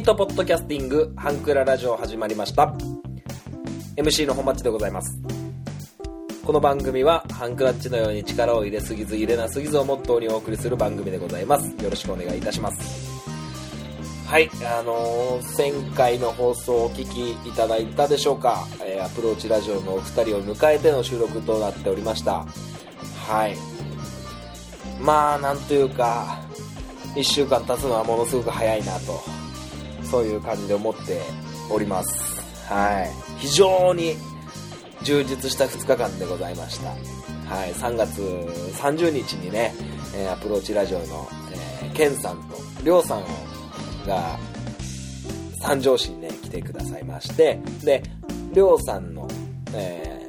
ートポッドキャスティングハンクララジオ始まりました。MC の本町でございます。この番組はハンクラッチのように力を入れすぎず入れなすぎずをモットーにお送りする番組でございます。よろしくお願いいたします。はいあのー、前回の放送をお聞きいただいたでしょうか、えー、アプローチラジオのお二人を迎えての収録となっておりました。はい。まあなんというか1週間経つのはものすごく早いなと。そういう感じで思っております。はい。非常に充実した2日間でございました。はい。3月30日にね、えアプローチラジオの、えー、ケンさんとりょうさんが三条市にね来てくださいましてでりょうさんの、え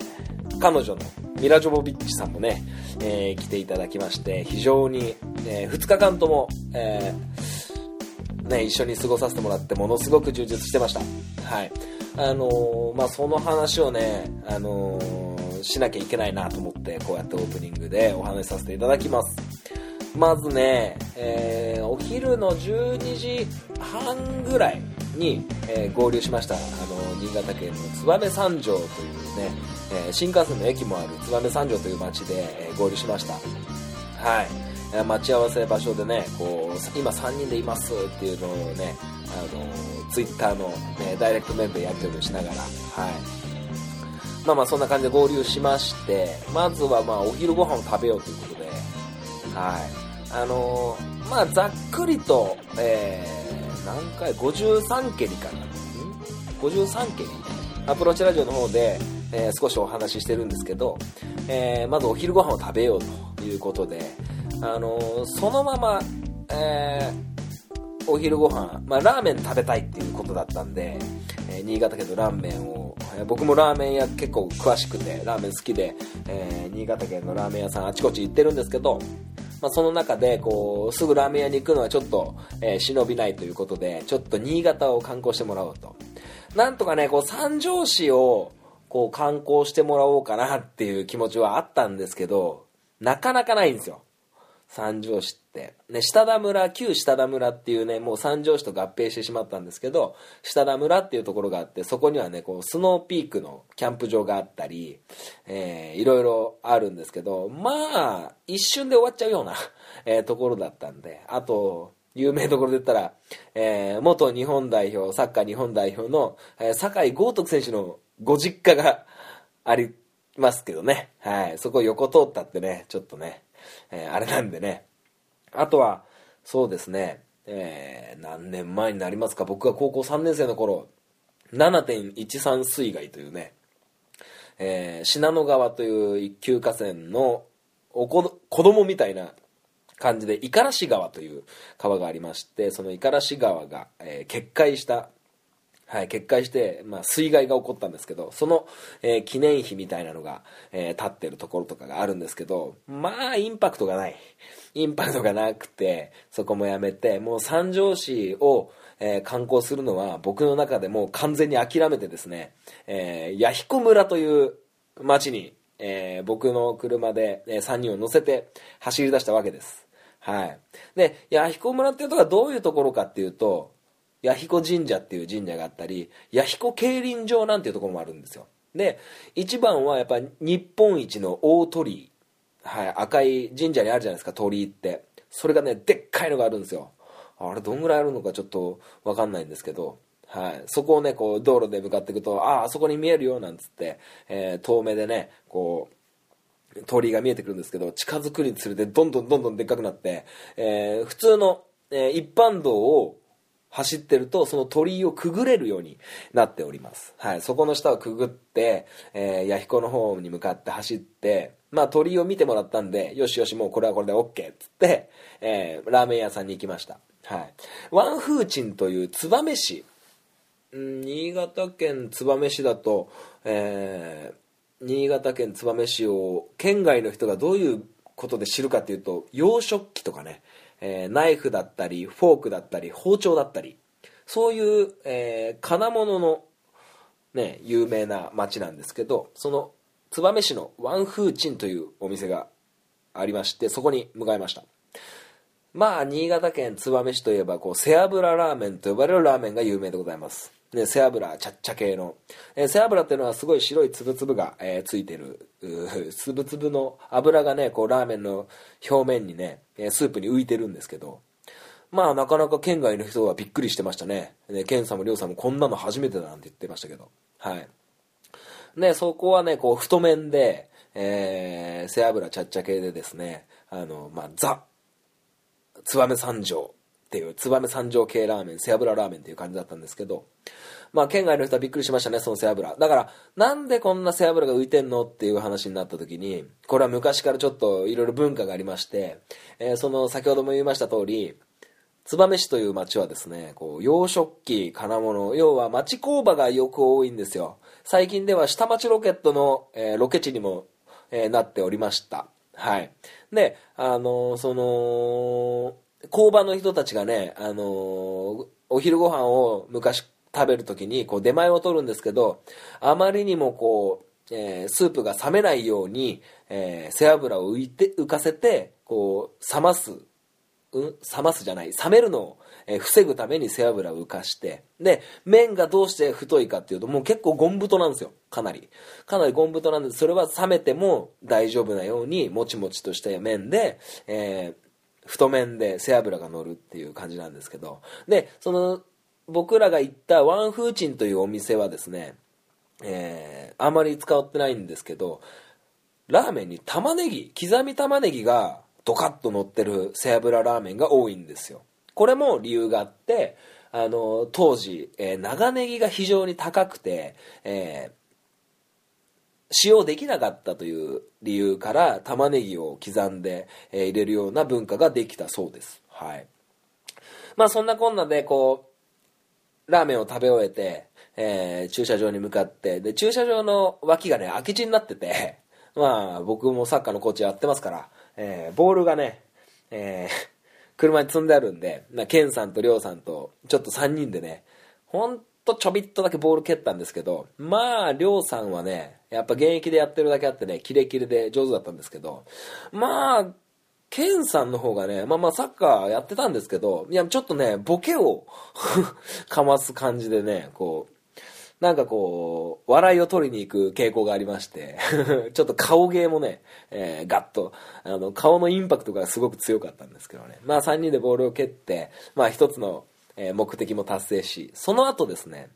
ー、彼女のミラ・ジョボビッチさんもね、えー、来ていただきまして非常に、えー、2日間とも、えー、ね、一緒に過ごさせてもらってものすごく充実してました。はい。あのー、まあその話をね、あのー、しなきゃいけないなと思ってこうやってオープニングでお話しさせていただきます。まずね、えー、お昼の12時半ぐらいに、えー、合流しました。あの新潟県の燕三条というね、えー、新幹線の駅もある燕三条という町で、え合流しました。はい。待ち合わせ場所でねこう今3人でいますっていうのをねあのツイッターの、ね、ダイレクトメールでやり取りしながらはい。まあまあそんな感じで合流しましてまずはまあお昼ご飯を食べようということではい。あの、まあざっくりと、えー、何回53蹴りかな。53蹴りアプローチラジオの方で、えー、少しお話ししてるんですけど、えー、まずお昼ご飯を食べようということで、あのー、そのまま、えお昼ご飯、まあ、ラーメン食べたいっていうことだったんで、え新潟県のラーメンを、え僕もラーメン屋結構詳しくてラーメン好きで、え新潟県のラーメン屋さんあちこち行ってるんですけどまあ、その中でこうすぐラーメン屋に行くのはちょっと、えー、忍びないということでちょっと新潟を観光してもらおうと。なんとかねこう三条市をこう観光してもらおうかなっていう気持ちはあったんですけどなかなかないんですよ。三条市って、ね、下田村旧下田村っていうねもう三条市と合併してしまったんですけど下田村っていうところがあってそこにはねこうスノーピークのキャンプ場があったり、えー、いろいろあるんですけどまあ一瞬で終わっちゃうような、えー、ところだったんであと有名どころで言ったら、えー、元日本代表サッカー日本代表の、えー、酒井豪徳選手のご実家がありますけどね、はい、そこ横通ったってねちょっとねえー、あれなんでね。あとは、そうですね、えー、何年前になりますか、僕が高校3年生の頃、7.13水害というね、えー、信濃川という一級河川のおこ子供みたいな感じで、五十嵐川という川がありまして、その五十嵐川が、えー、決壊したはい、決壊して、まあ、水害が起こったんですけど、その、えー、記念碑みたいなのが、えー、立ってるところとかがあるんですけど、まあ、インパクトがない。インパクトがなくて、そこもやめて、もう三条市を、えー、観光するのは僕の中でもう完全に諦めてですね、えー、弥彦村という町に、えー、僕の車で、えー、3人を乗せて走り出したわけです。はい。で、弥彦村っていうとこはどういうところかっていうと、弥彦神社っていう神社があったり弥彦競輪場なんていうところもあるんですよ。で一番はやっぱ日本一の大鳥居、はい、赤い神社にあるじゃないですか鳥居って。それがねでっかいのがあるんですよ。あれどんぐらいあるのかちょっと分かんないんですけど。はい、そこをねこう道路で向かっていくとあああそこに見えるよなんつって、えー、遠目でねこう鳥居が見えてくるんですけど近づくにつれてどんどんどんどんでっかくなって、えー、普通の、えー、一般道を走ってるとその鳥居をくぐれるようになっております、はい、そこの下をくぐって、えー、弥彦の方に向かって走ってまあ鳥居を見てもらったんでよしよしもうこれはこれで OK っつって、えー、ラーメン屋さんに行きました、はい、ワンフーチンという燕市。新潟県燕市だと、えー、新潟県燕市を県外の人がどういうことで知るかっていうと洋食器とかね。えー、ナイフだったりフォークだったり包丁だったりそういう、えー、金物の、ね、有名な町なんですけどその燕市のワンフーチンというお店がありましてそこに向かいましたまあ、新潟県燕市といえば、こう、背脂ラーメンと呼ばれるラーメンが有名でございます。ね、背脂、ちゃっちゃ系の。えー、背脂っていうのはすごい白いつぶつぶが、えー、ついてる、つぶつぶの油がね、こう、ラーメンの表面にね、スープに浮いてるんですけど、まあ、なかなか県外の人はびっくりしてましたね。ね、県さんもりょうさんもこんなの初めてだなんて言ってましたけど。はい。ね、そこはね、こう、太麺で、えー、背脂ちゃっちゃ系でですね、あの、まあ、ザ、燕三条っていう、燕三条系ラーメン、背脂ラーメンっていう感じだったんですけど、まあ、県外の人はびっくりしましたね、その背脂。だから、なんでこんな背脂が浮いてんのっていう話になった時に、これは昔からちょっといろいろ文化がありまして、えー、その、先ほども言いました通り、燕市という町はですね、こう、洋食器、金物、要は町工場がよく多いんですよ。最近では下町ロケットの、えー、ロケ地にも、えー、なっておりました。はい。で、あのー、その、工場の人たちがね、あのお昼ご飯を昔食べる時に、こう、出前を取るんですけど、あまりにもこう、えスープが冷めないように、え背脂を浮いて、浮かせて、こう、冷ますうん、冷ますじゃない、冷めるのを、え防ぐために背脂を浮かして、で、麺がどうして太いかっていうと、もう結構ゴン太なんですよ。かなり。かなりゴン太なんです。それは冷めても大丈夫なように、もちもちとした麺で、えー、太麺で背脂が乗るっていう感じなんですけど、で、その、僕らが行ったワンフーチンというお店はですね、えー、あまり使ってないんですけど、ラーメンに玉ねぎ、刻み玉ねぎがドカッと乗ってる背脂ラーメンが多いんですよ。これも理由があってあの当時、えー、長ネギが非常に高くて、えー、使用できなかったという理由から玉ねぎを刻んで、え、入れるような文化ができたそうです。はい。まあそんなこんなでこうラーメンを食べ終えて、えー、駐車場に向かってで駐車場の脇がね空き地になってて まあ僕もサッカーのコーチやってますからえー、ボールがね、えー、車に積んであるんで、ケンさんとりょうさんと、ちょっと3人でね、ほんとちょびっとだけボール蹴ったんですけど、まあ、りょうさんはね、やっぱ現役でやってるだけあってね、キレキレで上手だったんですけど、まあ、ケンさんの方がね、まあまあサッカーやってたんですけど、いや、ちょっとね、ボケを かます感じでね、こう、なんかこう、笑いを取りに行く傾向がありまして、ちょっと顔芸もね、えー、ガッと、あの、顔のインパクトがすごく強かったんですけどね。まあ3人でボールを蹴って、まあ一つの、え、目的も達成し、その後ですね、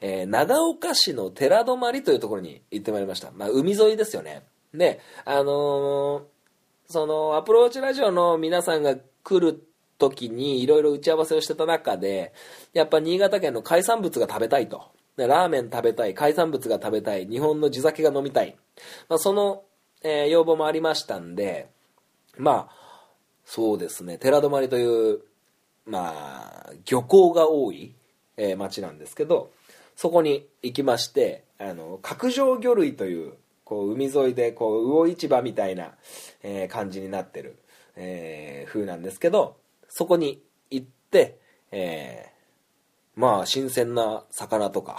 えー、長岡市の寺泊というところに行ってまいりました。まあ海沿いですよね。で、あのそのアプローチラジオの皆さんが来る時にいろいろ打ち合わせをしてた中で、やっぱ新潟県の海産物が食べたいと。でラーメン食べたい、海産物が食べたい、日本の地酒が飲みたい。まあ、その、えー、要望もありましたんで、まあ、そうですね、寺泊という、まあ、漁港が多い、えー、町なんですけど、そこに行きまして、あの、角上魚類という、こう、海沿いで、こう、魚市場みたいな、えー、感じになってる、えー、風なんですけど、そこに行って、えまあ、新鮮な魚とか、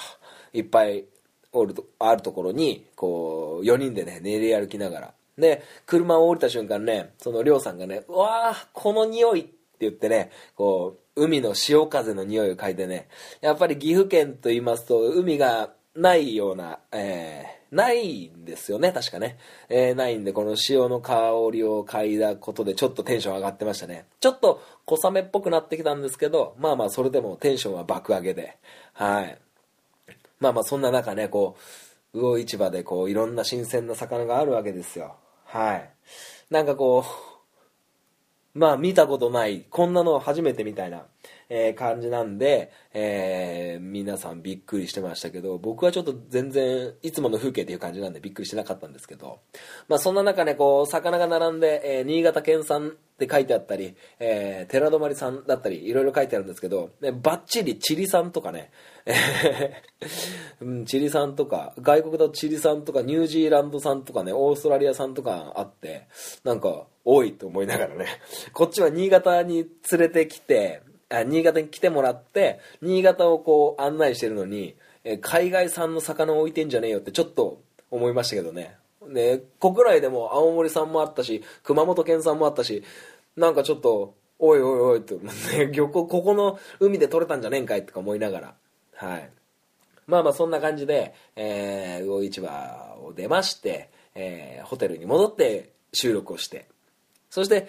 いっぱいおるとあるところに、こう、4人でね、練り歩きながら。で、車を降りた瞬間ね、そのりょうさんがね、うわあこの匂い言ってね、こう、海の潮風の匂いを嗅いでね、やっぱり岐阜県と言いますと、海がないような、えー、ないんですよね、確かね。えー、ないんで、この塩の香りを嗅いだことでちょっとテンション上がってましたね。ちょっと小雨っぽくなってきたんですけど、まあまあそれでもテンションは爆上げで、はい。まあまあそんな中ね、こう、魚市場でこう、いろんな新鮮な魚があるわけですよ。はい。なんかこう、まあ見たことない、こんなの初めてみたいな、えー、感じなんで、えー、皆さんびっくりしてましたけど、僕はちょっと全然いつもの風景っていう感じなんでびっくりしてなかったんですけど、まあそんな中ね、こう、魚が並んで、えー、新潟県産って書いてあったり、えー、寺泊さんだったり、いろいろ書いてあるんですけど、ね、バッチリチリさんとかね、うん、チリ産とか、外国だとチリ産とか、ニュージーランド産とかね、オーストラリア産とかあって、なんか、多いと思いながらね、こっちは新潟に連れてきて、あ新潟に来てもらって新潟をこう案内してるのに、え海外産の魚を置いてんじゃねえよってちょっと思いましたけどね。ね国内でも青森産もあったし熊本県産もあったしなんかちょっとおいおいおいと、ね、漁港、ここの海で取れたんじゃねえんかいとか思いながら、はい。まあまあそんな感じで、えー、魚市場を出まして、えー、ホテルに戻って収録をして、そして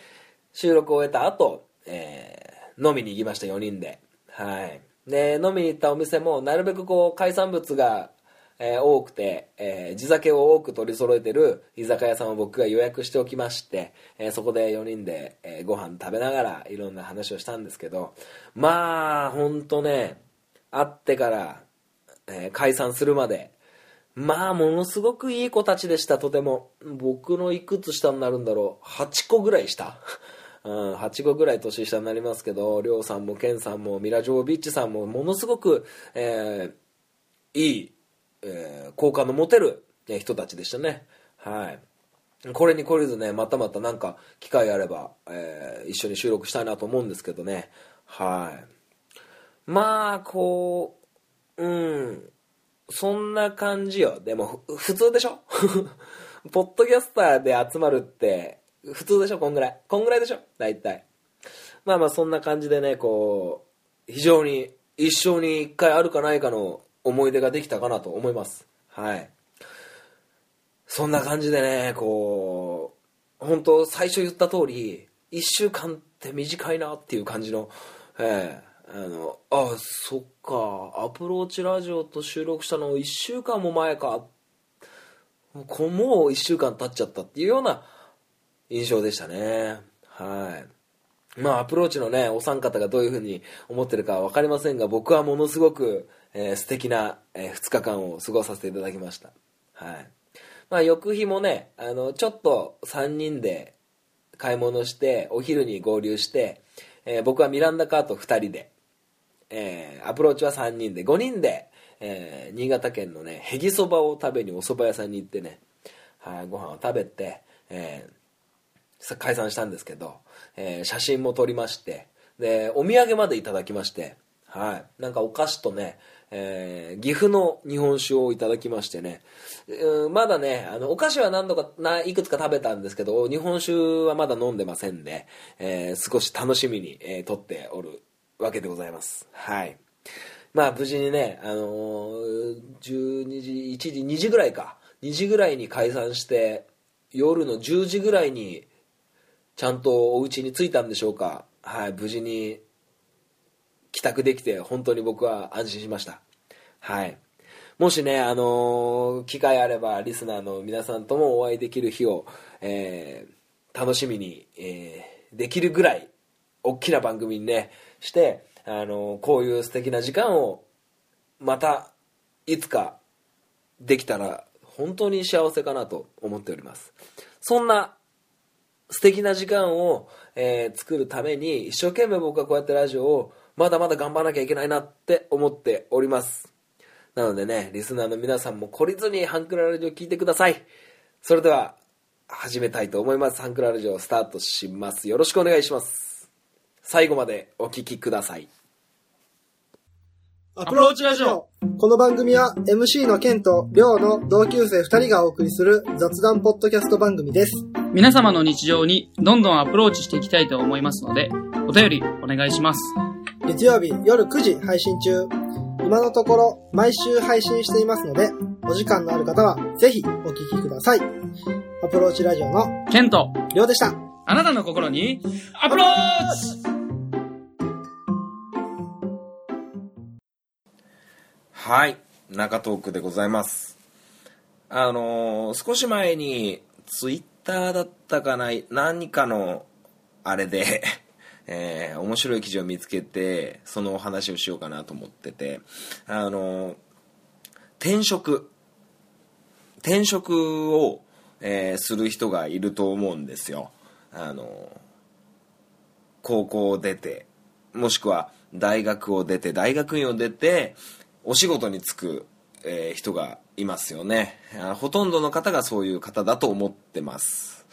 収録を終えた後、えー、飲みに行きました、4人で。はい。で、飲みに行ったお店も、なるべくこう、海産物がえー、多くて、えー、地酒を多く取り揃えてる居酒屋さんを僕が予約しておきまして、えー、そこで4人で、えご飯食べながらいろんな話をしたんですけど、まあ、ほんとね、会ってから、え解散するまで、まあ、ものすごくいい子たちでした、とても。僕のいくつ下になるんだろう。8個ぐらい下 うん、8個ぐらい年下になりますけど、りょうさんもケンさんもミラ・ジョービッチさんもものすごく、えー、いいえー、好感の持てる、ね、人たちでしたね。はい。これに懲りずね、またまたなんか機会あれば、えー、一緒に収録したいなと思うんですけどね。はい。まあ、こう、うん、そんな感じよ。でも、普通でしょ？ポッドキャスターで集まるって、普通でしょ？こんぐらい？こんぐらいでしょ？大体。まあまあ、そんな感じでね、こう、非常に一生に一回あるかないかの思い出ができたかなと思います。はい。そんな感じでね、こう、本当最初言った通り、1週間って短いなっていう感じの、ええー、あの、あ、そっか、アプローチラジオと収録したの1週間も前か、もう1週間経っちゃったっていうような印象でしたね。はい。まあ、アプローチのね、お三方がどういうふうに思ってるか分かりませんが、僕はものすごく、えー、素敵な、えー、2日間を過ごさせていただきました。はい。まあ、翌日もね、あの、ちょっと3人で買い物して、お昼に合流して、えー、僕はミランダカート2人で、えー、アプローチは3人で、5人で、えー、新潟県のね、へぎそばを食べにお蕎麦屋さんに行ってね、はい、ご飯を食べて、えー、解散したんですけど、えー、写真も撮りまして、で、お土産までいただきまして、はい。なんかお菓子とね、えー、岐阜の日本酒をいただきましてね、うん、まだね、あの、お菓子は何度か、ないくつか食べたんですけど、日本酒はまだ飲んでませんで、えー、少し楽しみに、えー、撮っておるわけでございます。はい。まあ、無事にね、あのー、12時、1時、2時ぐらいか、2時ぐらいに解散して、夜の10時ぐらいに、ちゃんとお家に着いたんでしょうか。はい、無事に帰宅できて本当に僕は安心しました。はい。もしね、あのー、機会あればリスナーの皆さんともお会いできる日を、えー、楽しみに、えー、できるぐらい大きな番組にね、して、あのこういう素敵な時間をまたいつかできたら本当に幸せかなと思っております。そんな素敵な時間を、え、作るために一生懸命僕はこうやってラジオをまだまだ頑張らなきゃいけないなって思っております。なのでね、リスナーの皆さんも懲りずにハンクララジオ聞いてください。それでは、始めたいと思います。ハンクララジオスタートします。よろしくお願いします。最後までお聴きください。アプローチラジオこの番組は MC のケンとリョウの同級生2人がお送りする雑談ポッドキャスト番組です。皆様の日常にどんどんアプローチしていきたいと思いますので、お便りお願いします。月曜日夜9時配信中。今のところ毎週配信していますので、お時間のある方はぜひお聞きください。アプローチラジオのケント、りょうでした。あなたの心にアプローチはい、中トークでございます。あのー、少し前にツイッターだったかな、何かのあれでえー、面白い記事を見つけてそのお話をしようかなと思ってて。あの転職。転職を、えー、する人がいると思うんですよ。あの高校を出てもしくは大学を出て大学院を出てお仕事に就く、えー、人がいますよね。ほとんどの方がそういう方だと思ってます。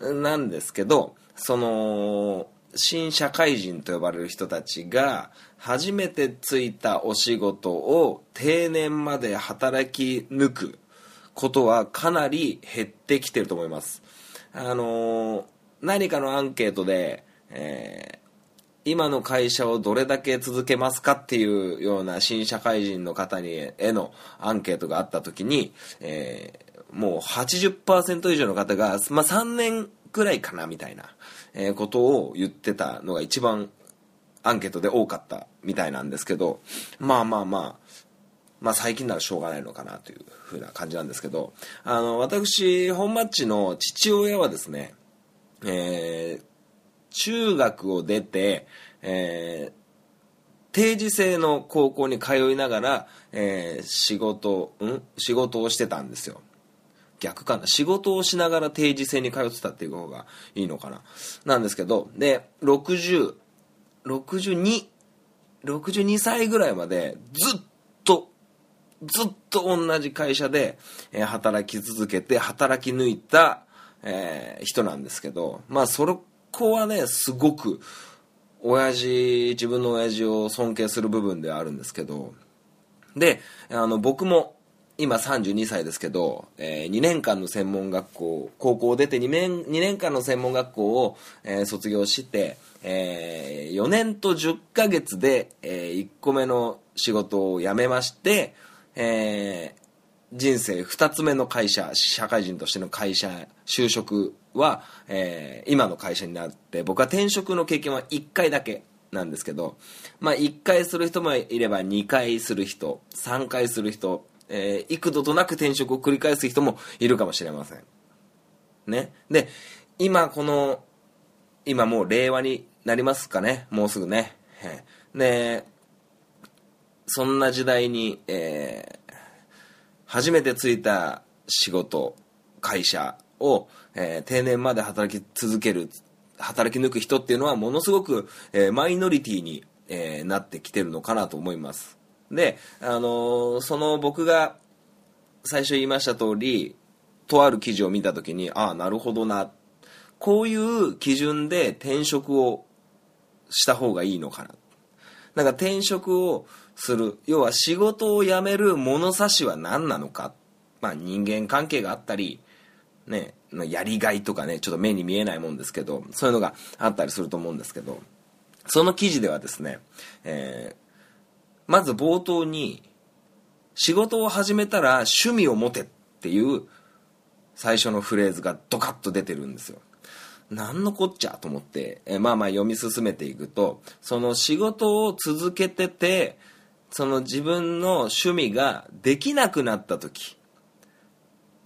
なんですけどその新社会人と呼ばれる人たちが初めてついたお仕事を定年まで働き抜くことはかなり減ってきてると思います。あの何かのアンケートで、えー、今の会社をどれだけ続けますかっていうような新社会人の方にへのアンケートがあった時に、えー、もう80%以上の方が、まあ、3年くらいかなみたいな、えー、ことを言ってたのが一番アンケートで多かったみたいなんですけどまあまあまあまあ最近ならしょうがないのかなというふうな感じなんですけどあの私本マッチの父親はですねえー、中学を出て、えー、定時制の高校に通いながら、えー、仕事、ん？仕事をしてたんですよ。逆かな。仕事をしながら定時制に通ってたっていう方がいいのかな。なんですけど、で、60、62、62歳ぐらいまでずっと、ずっと同じ会社で、えー、働き続けて、働き抜いた、えー、人なんですけど、まあ、そこはね、すごく、親父、自分の親父を尊敬する部分ではあるんですけど、で、あの、僕も、今32歳ですけど、えー、2年間の専門学校、高校を出て2年 ,2 年間の専門学校を、えー、卒業して、えー、4年と10ヶ月で、えー、1個目の仕事を辞めまして、えー、人生2つ目の会社社会人としての会社就職は、えー、今の会社になって僕は転職の経験は1回だけなんですけど、まあ、1回する人もいれば2回する人3回する人、えー、幾度となく転職を繰り返す人もいるかもしれません。ね。で今この今もう令和になりますかね。もうすぐね。でそんな時代に、えー初めてついた仕事会社を、えー、定年まで働き続ける働き抜く人っていうのはものすごく、えー、マイノリティに、えー、なってきてるのかなと思います。で、あのー、その僕が最初言いました通りとある記事を見た時にああなるほどな。こういう基準で転職をした方がいいのかな。なんか転職をする。要は仕事を辞める物差しは何なのか、まあ、人間関係があったり、ね、やりがいとかねちょっと目に見えないもんですけどそういうのがあったりすると思うんですけどその記事ではですね、えー、まず冒頭に仕事を始めたら趣味を持てっていう最初のフレーズがドカッと出てるんですよ。何のこっちゃと思って、えまあまあ読み進めていくとその仕事を続けててその自分の趣味ができなくなった時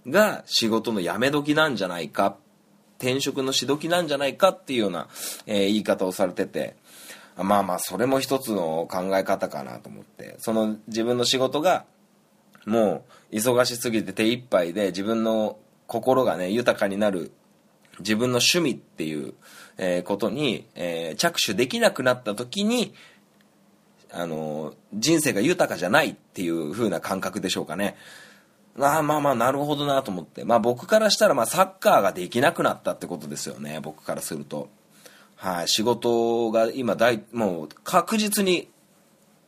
が仕事の辞め時なんじゃないか転職のし時なんじゃないかっていうような、えー、言い方をされててまあまあそれも一つの考え方かなと思ってその自分の仕事がもう忙しすぎて手一杯で自分の心がね豊かになる自分の趣味っていう、え、ことに、え、着手できなくなった時にあの、人生が豊かじゃないっていう風な感覚でしょうかね。あまあまあなるほどなと思って。まあ僕からしたらまあサッカーができなくなったってことですよね。僕からすると。はい。仕事が今大、もう確実に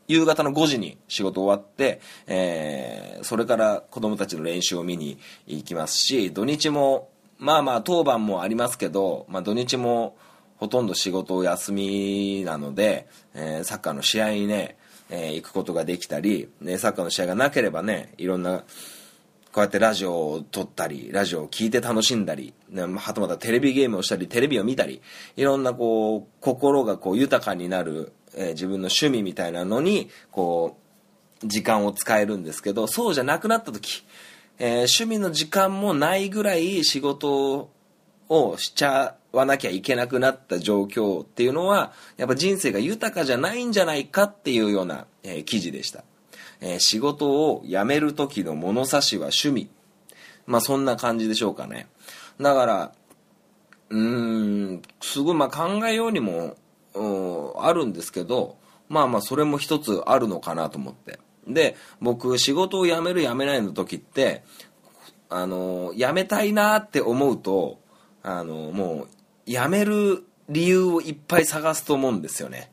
夕方の5時に仕事終わって、えー、それから子供たちの練習を見に行きますし、土日も、まあまあ当番もありますけど、まあ土日もほとんど仕事を休みなので、えー、サッカーの試合にね、えー、行くことができたり、ね、サッカーの試合がなければねいろんなこうやってラジオを撮ったりラジオを聴いて楽しんだり、ね、はたまたテレビゲームをしたりテレビを見たりいろんなこう心がこう豊かになる、えー、自分の趣味みたいなのにこう時間を使えるんですけどそうじゃなくなった時、えー、趣味の時間もないぐらい仕事をしちゃわなきゃいけなくなった状況っていうのはやっぱ人生が豊かじゃないんじゃないかっていうような、えー、記事でした、えー、仕事を辞める時の物差しは趣味。まあそんな感じでしょうかね。だからうーんすごいまあ考えようにもあるんですけどまあまあそれも一つあるのかなと思って。で僕仕事を辞める辞めないの時ってあの辞めたいなって思うとあのもう辞める理由をいっぱい探すと思うんですよね。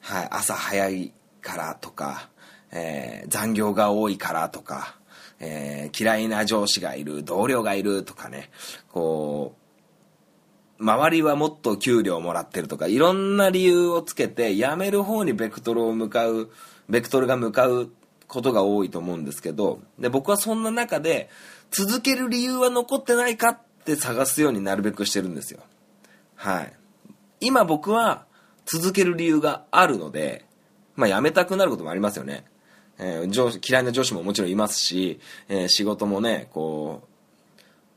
はい、朝早いからとか、えー、残業が多いからとか、えー、嫌いな上司がいる、同僚がいるとかね、こう、周りはもっと給料もらってるとか、いろんな理由をつけて、辞める方にベクトルを向かう、ベクトルが向かうことが多いと思うんですけど、で、僕はそんな中で、続ける理由は残ってないかって探すようになるべくしてるんですよ。はい。今僕は続ける理由があるので、まあ辞めたくなることもありますよね。えー、上司、嫌いな上司ももちろんいますし、えー、仕事もね、こ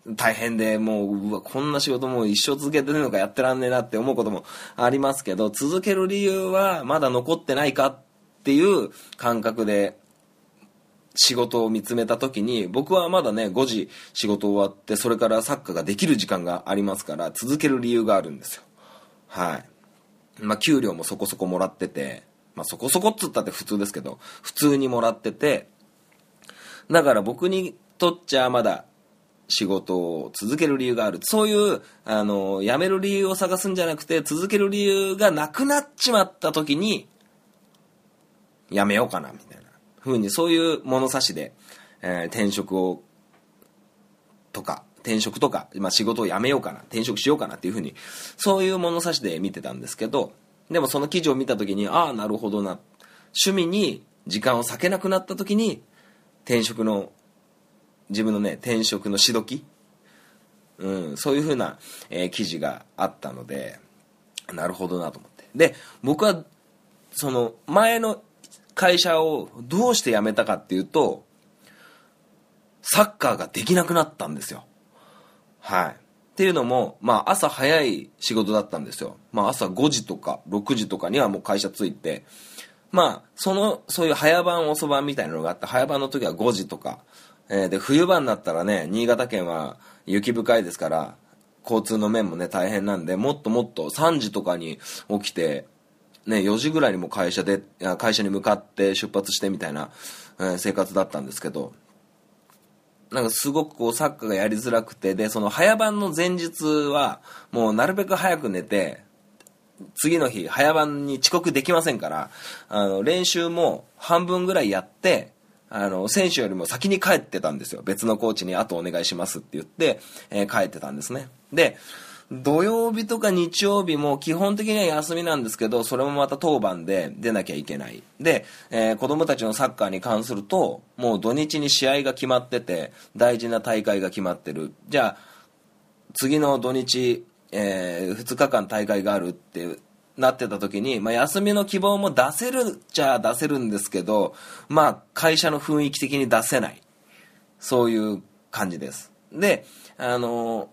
う、大変でもう、うわ、こんな仕事も一生続けてるのかやってらんねえなって思うこともありますけど、続ける理由はまだ残ってないかっていう感覚で仕事を見つめた時に僕はまだね5時仕事終わってそれからサッカーができる時間がありますから続ける理由があるんですよ。はい。まあ給料もそこそこもらっててまあそこそこっつったって普通ですけど普通にもらっててだから僕にとっちゃまだ仕事を続ける理由がある。そういうあの辞める理由を探すんじゃなくて続ける理由がなくなっちまった時に辞めようかなみたいな。ふうにそういう物差しで、えー、転職をとか転職とか、まあ、仕事を辞めようかな転職しようかなっていうふうにそういう物差しで見てたんですけどでもその記事を見た時にああなるほどな趣味に時間を割けなくなった時に転職の自分のね転職のしどき、うん、そういうふうな、えー、記事があったのでなるほどなと思ってで僕はその前の会社をどうして辞めたかっていうと、サッカーができなくなったんですよ。はい。っていうのも、まあ朝早い仕事だったんですよ。まあ朝5時とか6時とかにはもう会社着いて、まあその、そういう早番遅番みたいなのがあって、早番の時は5時とか、えー、で、冬場になったらね、新潟県は雪深いですから、交通の面もね、大変なんで、もっともっと3時とかに起きて、ね、4時ぐらいにも会社で、会社に向かって出発してみたいな、えー、生活だったんですけど、なんかすごくこうサッカーがやりづらくて、で、その早番の前日は、もうなるべく早く寝て、次の日、早番に遅刻できませんから、あの、練習も半分ぐらいやって、あの、選手よりも先に帰ってたんですよ。別のコーチに後お願いしますって言って、えー、帰ってたんですね。で、土曜日とか日曜日も基本的には休みなんですけど、それもまた当番で出なきゃいけない。で、えー、子供たちのサッカーに関すると、もう土日に試合が決まってて、大事な大会が決まってる。じゃあ、次の土日、えー、2日間大会があるってなってた時に、まあ、休みの希望も出せるっちゃ出せるんですけど、まあ、会社の雰囲気的に出せない。そういう感じです。で、あの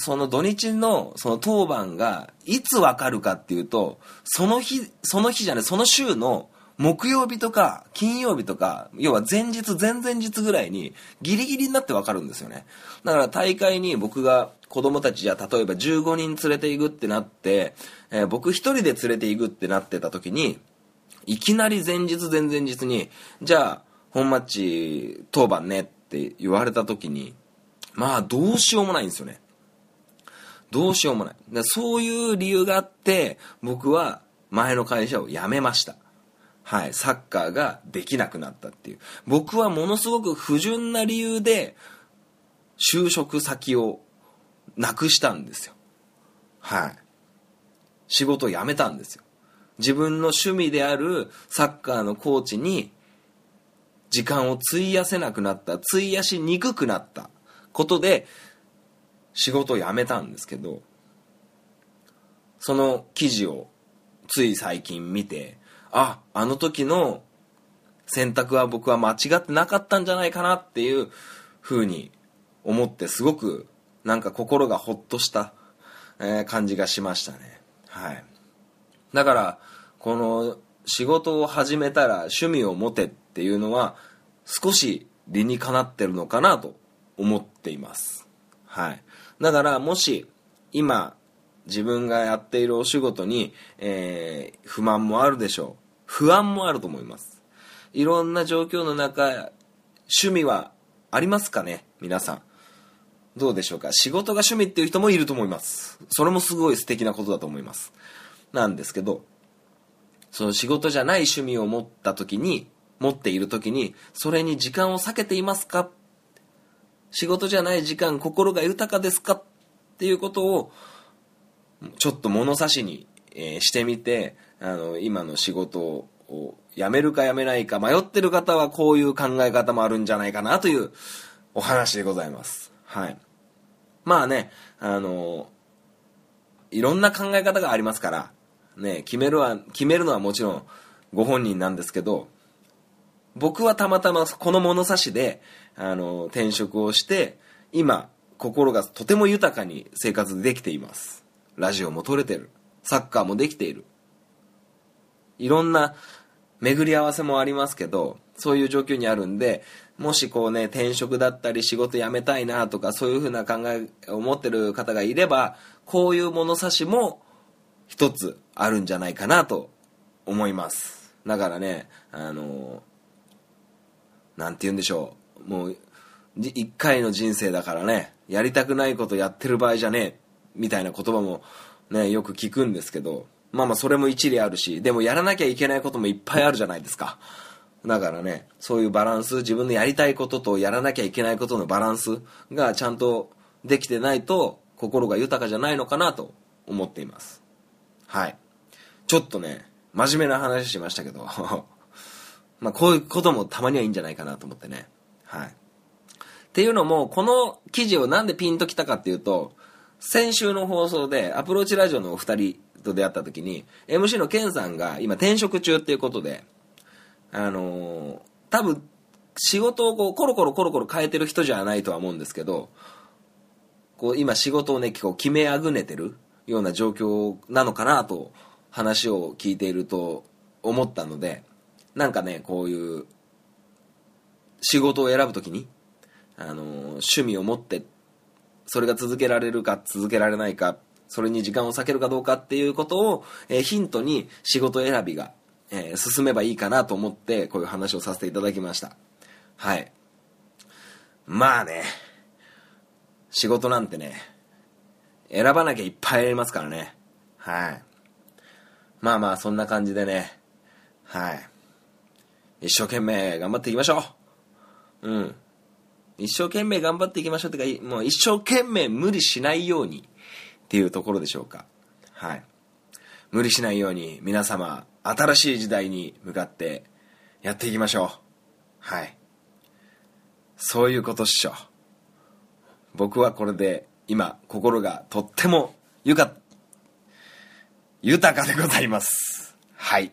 その土日のその当番がいつわかるかっていうと、その日、その日じゃない、その週の木曜日とか金曜日とか、要は前日、前々日ぐらいにギリギリになってわかるんですよね。だから大会に僕が子供たちじゃ例えば15人連れて行くってなって、えー、僕一人で連れて行くってなってた時に、いきなり前日前々日に、じゃあ本マッチ当番ねって言われた時に、まあどうしようもないんですよね。どうしようもない。でそういう理由があって、僕は前の会社を辞めました。はい、サッカーができなくなったっていう。僕はものすごく不純な理由で、就職先をなくしたんですよ。はい。仕事を辞めたんですよ。自分の趣味であるサッカーのコーチに時間を費やせなくなった、費やしにくくなったことで、仕事を辞めたんですけどその記事をつい最近見てああの時の選択は僕は間違ってなかったんじゃないかなっていうふうに思ってすごくなんか心がほっとした、え、感じがしましたね。はい。だからこの仕事を始めたら趣味を持てっていうのは少し理にかなってるのかなと思っています。はい。だからもし今自分がやっているお仕事に、えー、不満もあるでしょう。不安もあると思います。いろんな状況の中趣味はありますかね？皆さん。どうでしょうか？仕事が趣味っていう人もいると思います。それもすごい素敵なことだと思います。なんですけどその仕事じゃない趣味を持った時に持っている時にそれに時間を割けていますか？仕事じゃない時間心が豊かですか？っていうことをちょっと物差しに、えしてみてあの今の仕事を辞めるか辞めないか迷ってる方はこういう考え方もあるんじゃないかなというお話でございます。はい。まあねあのいろんな考え方がありますからね決めるは決めるのはもちろんご本人なんですけど僕はたまたまこの物差しであの転職をして今心がとても豊かに生活できています。ラジオも撮れてる。サッカーもできている。いろんな巡り合わせもありますけどそういう状況にあるんでもしこうね転職だったり仕事辞めたいなとかそういうふうな考えを持ってる方がいればこういう物差しも一つあるんじゃないかなと思います。だからねあのなんて言うんでしょう。もうじ一回の人生だからね。やりたくないことやってる場合じゃねえ。みたいな言葉もねよく聞くんですけど。まあまあそれも一理あるし。でもやらなきゃいけないこともいっぱいあるじゃないですか。だからねそういうバランス。自分のやりたいこととやらなきゃいけないことのバランスがちゃんとできてないと心が豊かじゃないのかなと思っています。はい。ちょっとね真面目な話しましたけど。まあこういうこともたまにはいいんじゃないかなと思ってね。はい。っていうのもこの記事をなんでピンときたかっていうと先週の放送でアプローチラジオのお二人と出会った時に MC のケンさんが今転職中っていうことであのー多分仕事をこうコロコロコロコロ変えてる人じゃないとは思うんですけどこう今仕事をねこう決めあぐねてるような状況なのかなと話を聞いていると思ったのでなんかねこういう仕事を選ぶ時に、あのー趣味を持ってそれが続けられるか続けられないかそれに時間を割けるかどうかっていうことを、えーヒントに仕事選びが、えー進めばいいかなと思ってこういう話をさせていただきました。はい。まあね仕事なんてね選ばなきゃいっぱいありますからね。はい。まあまあそんな感じでね。はい。一生懸命頑張っていきましょう。うん。一生懸命頑張っていきましょうってかもう一生懸命無理しないようにっていうところでしょうか。はい。無理しないように皆様新しい時代に向かってやっていきましょう。はい。そういうことっしょ。僕はこれで今心がとってもゆか豊かでございます。はい。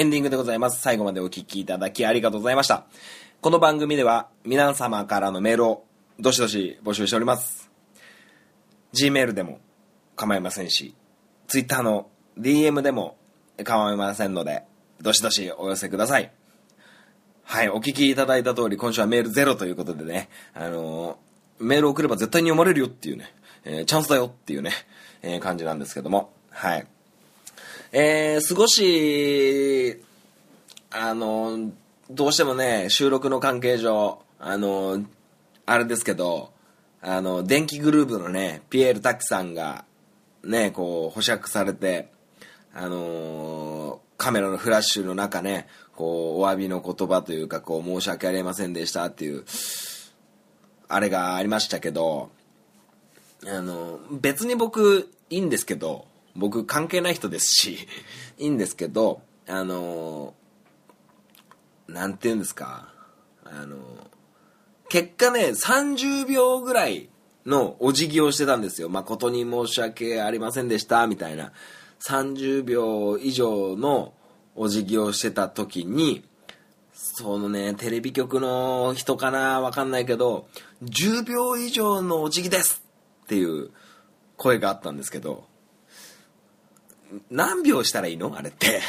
エンディングでございます。最後までお聞きいただきありがとうございました。この番組では皆様からのメールをどしどし募集しております。Gmail でも構いませんし、Twitter の DM でも構いませんので、どしどしお寄せください。はい、お聞きいただいた通り、今週はメールゼロということでね、あのーメール送れば絶対に読まれるよっていうね、えーチャンスだよっていうね、えー感じなんですけども、はい。えー、少し、あの、どうしてもね、収録の関係上、あの、あれですけど、あの、電気グループのね、ピエール滝さんが、ね、こう、保釈されて、あのカメラのフラッシュの中ね、こう、お詫びの言葉というか、こう、申し訳ありませんでしたっていう、あれがありましたけど、あの、別に僕、いいんですけど、僕関係ない人ですし、いいんですけど、あの、なんて言うんですか、あの、結果ね、30秒ぐらいのお辞儀をしてたんですよ。誠に申し訳ありませんでした、みたいな。30秒以上のお辞儀をしてた時に、そのね、テレビ局の人かなわかんないけど、10秒以上のお辞儀ですっていう声があったんですけど、何秒したらいいの？あれって。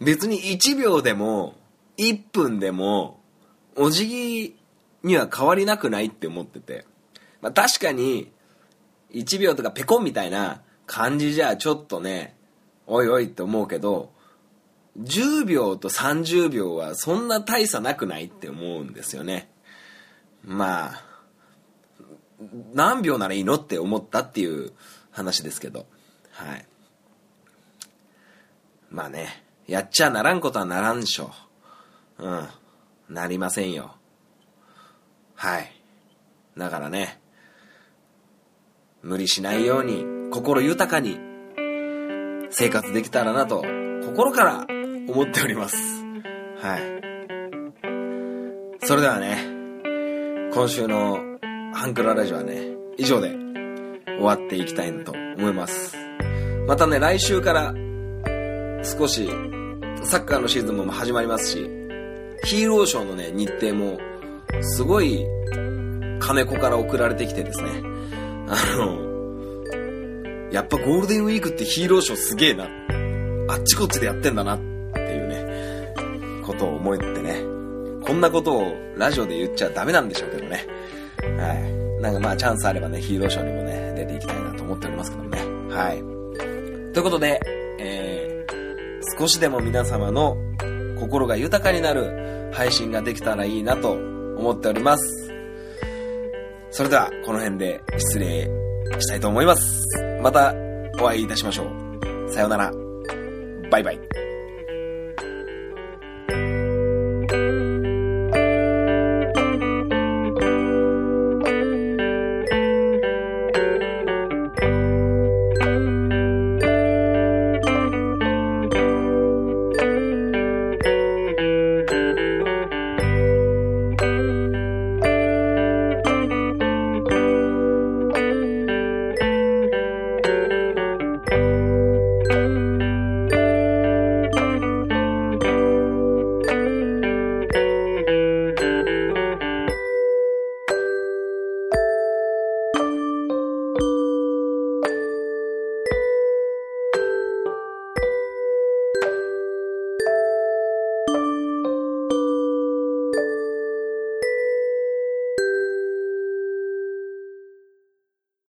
別に1秒でも、1分でも、お辞儀には変わりなくないって思ってて。まあ確かに、1秒とかペコンみたいな感じじゃちょっとね、おいおいって思うけど、10秒と30秒はそんな大差なくないって思うんですよね。まあ、何秒ならいいのって思ったっていう話ですけど。はい。まあね、やっちゃならんことはならんでしょう。うん。なりませんよ。はい。だからね、無理しないように、心豊かに、生活できたらなと、心から思っております。はい。それではね、今週のハンクララジオはね、以上で終わっていきたいなと思います。またね、来週から少しサッカーのシーズンも始まりますし、ヒーローショーのね、日程もすごい金子から送られてきてですね、あの、やっぱゴールデンウィークってヒーローショーすげえな。あっちこっちでやってんだなっていうね、ことを思ってね。こんなことをラジオで言っちゃダメなんでしょうけどね。はい。なんかまあチャンスあればね、ヒーローショーにもね、出ていきたいなと思っておりますけどね。はい。ということで、少しでも皆様の心が豊かになる配信ができたらいいなと思っております。それでは、この辺で失礼したいと思います。またお会いいたしましょう。さようなら。バイバイ。